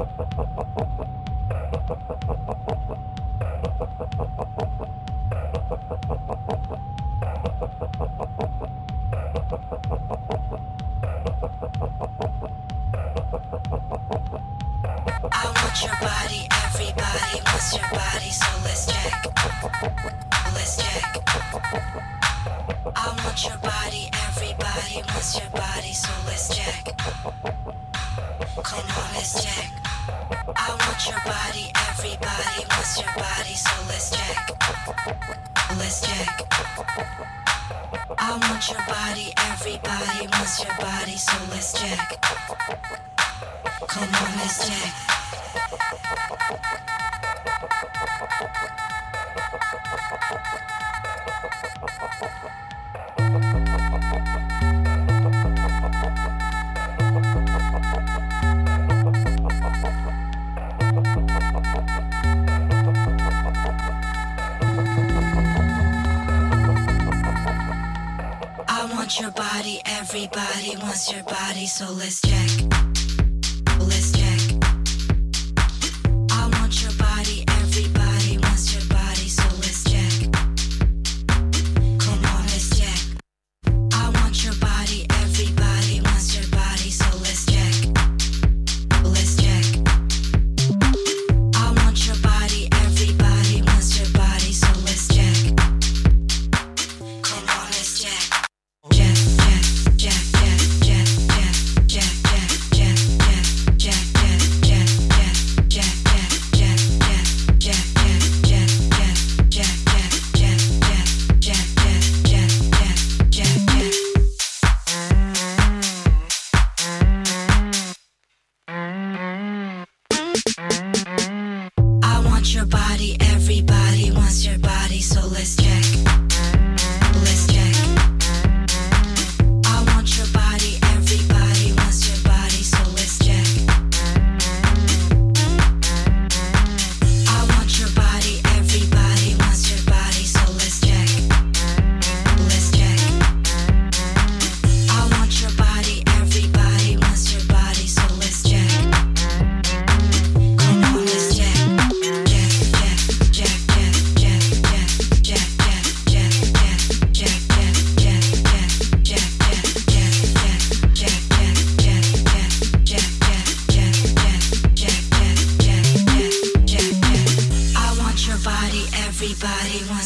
ハハハハ。So let's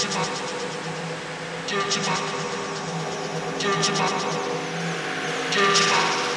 Get your mouth. Get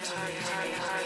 厉害厉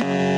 Thank